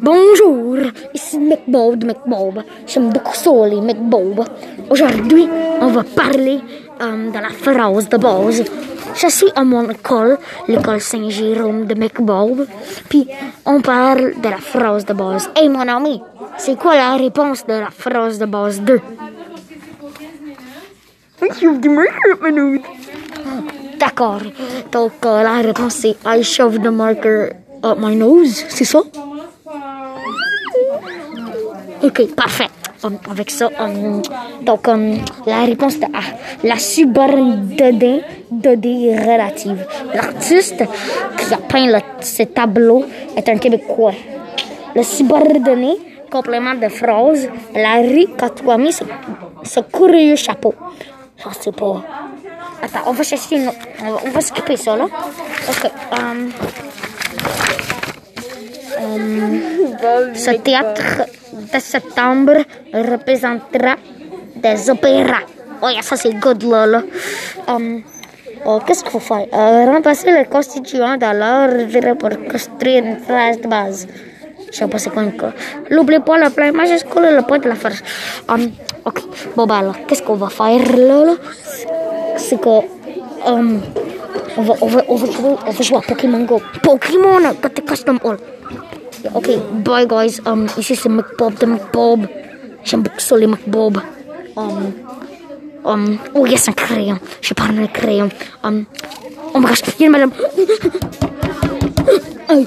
Bonjour, ici McBob de McBob. J'aime beaucoup ça, les McBob. Aujourd'hui, on va parler euh, de la phrase de base. Je suis à mon école, l'école Saint-Jérôme de McBob. Puis, on parle de la phrase de base. Hey, mon ami, c'est quoi la réponse de la phrase de base 2? D'accord. Donc, euh, la réponse, c'est I shoved the marker up my nose. C'est ça? Ok, parfait. Um, avec ça, um, donc um, la réponse de A. La subordonnée relative. L'artiste qui a peint ce tableau est un Québécois. Le subordonné, complément de phrase, la rue quand tu as mis ce, ce curieux chapeau. Je sais pas. Attends, on va chercher une autre- On va, on skipper ça, là. Ok. um, ce théâtre de septembre représentera des opéras. Oh, ça c'est good là. Um, oh, Qu'est-ce qu'il faut faire? Euh, remplacer le constituant dans l'ordre pour construire une phrase de base. Je sais pas c'est quoi encore. N'oubliez pas le plein majuscule et le point de la phrase. Um, ok, bon bah qu'est-ce qu'on va faire là? C'est que... um, on va, on, va, on, va on va jouer à Pokémon Go. Pokémon, got the custom all. Ok, bye guys. Um, ici c'est McBob de McBob. J'aime beaucoup ça les McBob. Um, um, oh yes, un crayon. Je parle un crayon. Um, on me respire, madame. Aïe.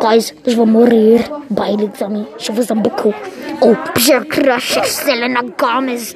Guys, je vais mourir. Bye les amis. Je vous aime beaucoup. Oh, Pierre Crush, Selena Gomez.